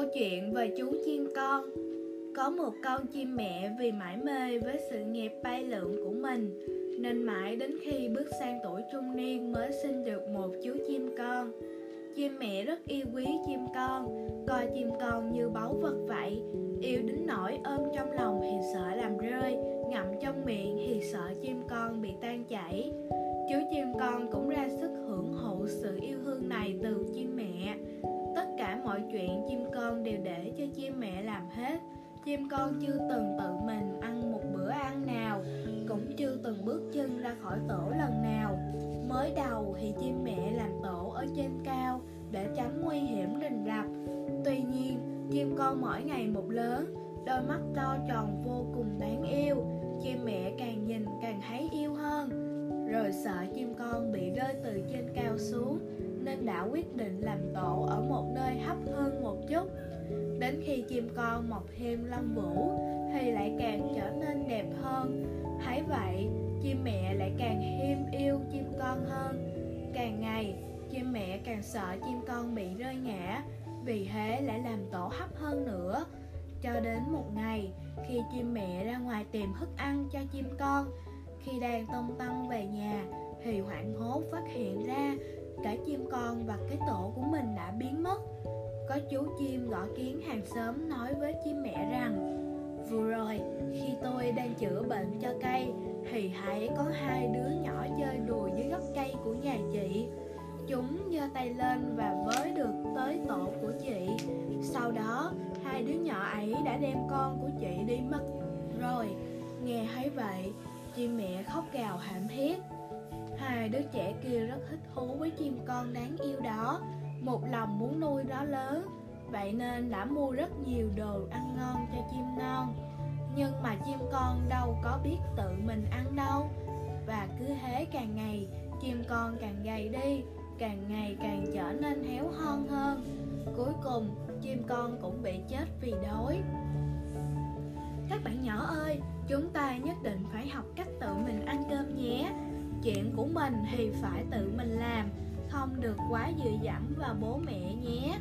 câu chuyện về chú chim con. Có một con chim mẹ vì mãi mê với sự nghiệp bay lượn của mình, Nên mãi đến khi bước sang tuổi trung niên mới sinh được một chú chim con. Chim mẹ rất yêu quý chim con, Coi chim con như báu vật vậy. Yêu đến nỗi ôm trong lòng thì sợ làm rơi, Ngậm trong miệng thì sợ chim con bị tan chảy. Chú chim con cũng ra sức hưởng thụ sự yêu thương này từ chim mẹ chim con chưa từng tự mình ăn một bữa ăn nào, cũng chưa từng bước chân ra khỏi tổ lần nào. Mới đầu thì chim mẹ làm tổ ở trên cao để tránh nguy hiểm rình rập. Tuy nhiên, chim con mỗi ngày một lớn, đôi mắt to tròn vô cùng đáng yêu. Chim mẹ càng nhìn càng thấy yêu hơn. Rồi sợ chim con bị rơi từ trên cao xuống, nên đã quyết định làm tổ ở một nơi chim con mọc thêm lông vũ, thì lại càng trở nên đẹp hơn. Thấy vậy, chim mẹ lại càng thêm yêu chim con hơn. Càng ngày, chim mẹ càng sợ chim con bị rơi ngã, vì thế lại làm tổ hấp hơn nữa. Cho đến một ngày, khi chim mẹ ra ngoài tìm thức ăn cho chim con, khi đang tung tăng về nhà, thì hoảng hốt phát hiện ra cả chim con và cái tổ của mình đã biến mất có chú chim gõ kiến hàng xóm nói với chim mẹ rằng, vừa rồi, khi tôi đang chữa bệnh cho cây, thì hãy có hai đứa nhỏ chơi đùa dưới gốc cây của nhà chị. Chúng giơ tay lên và với được tới tổ của chị. Sau đó, hai đứa nhỏ ấy đã đem con của chị đi mất. Rồi, nghe thấy vậy, chim mẹ khóc gào hãm thiết Hai đứa trẻ kia rất thích thú với chim con đáng yêu đó. Một lòng muốn nuôi nó lớn Vậy nên đã mua rất nhiều đồ ăn ngon cho chim non. Nhưng mà chim con đâu có biết tự mình ăn đâu. Và cứ thế càng ngày chim con càng gầy đi Càng ngày càng trở nên héo hon hơn. Cuối cùng chim con cũng bị chết vì đói. Các bạn nhỏ ơi, chúng ta nhất định phải học cách tự mình ăn cơm nhé. Chuyện của mình thì phải tự mình làm không được quá dựa dẫm vào bố mẹ nhé.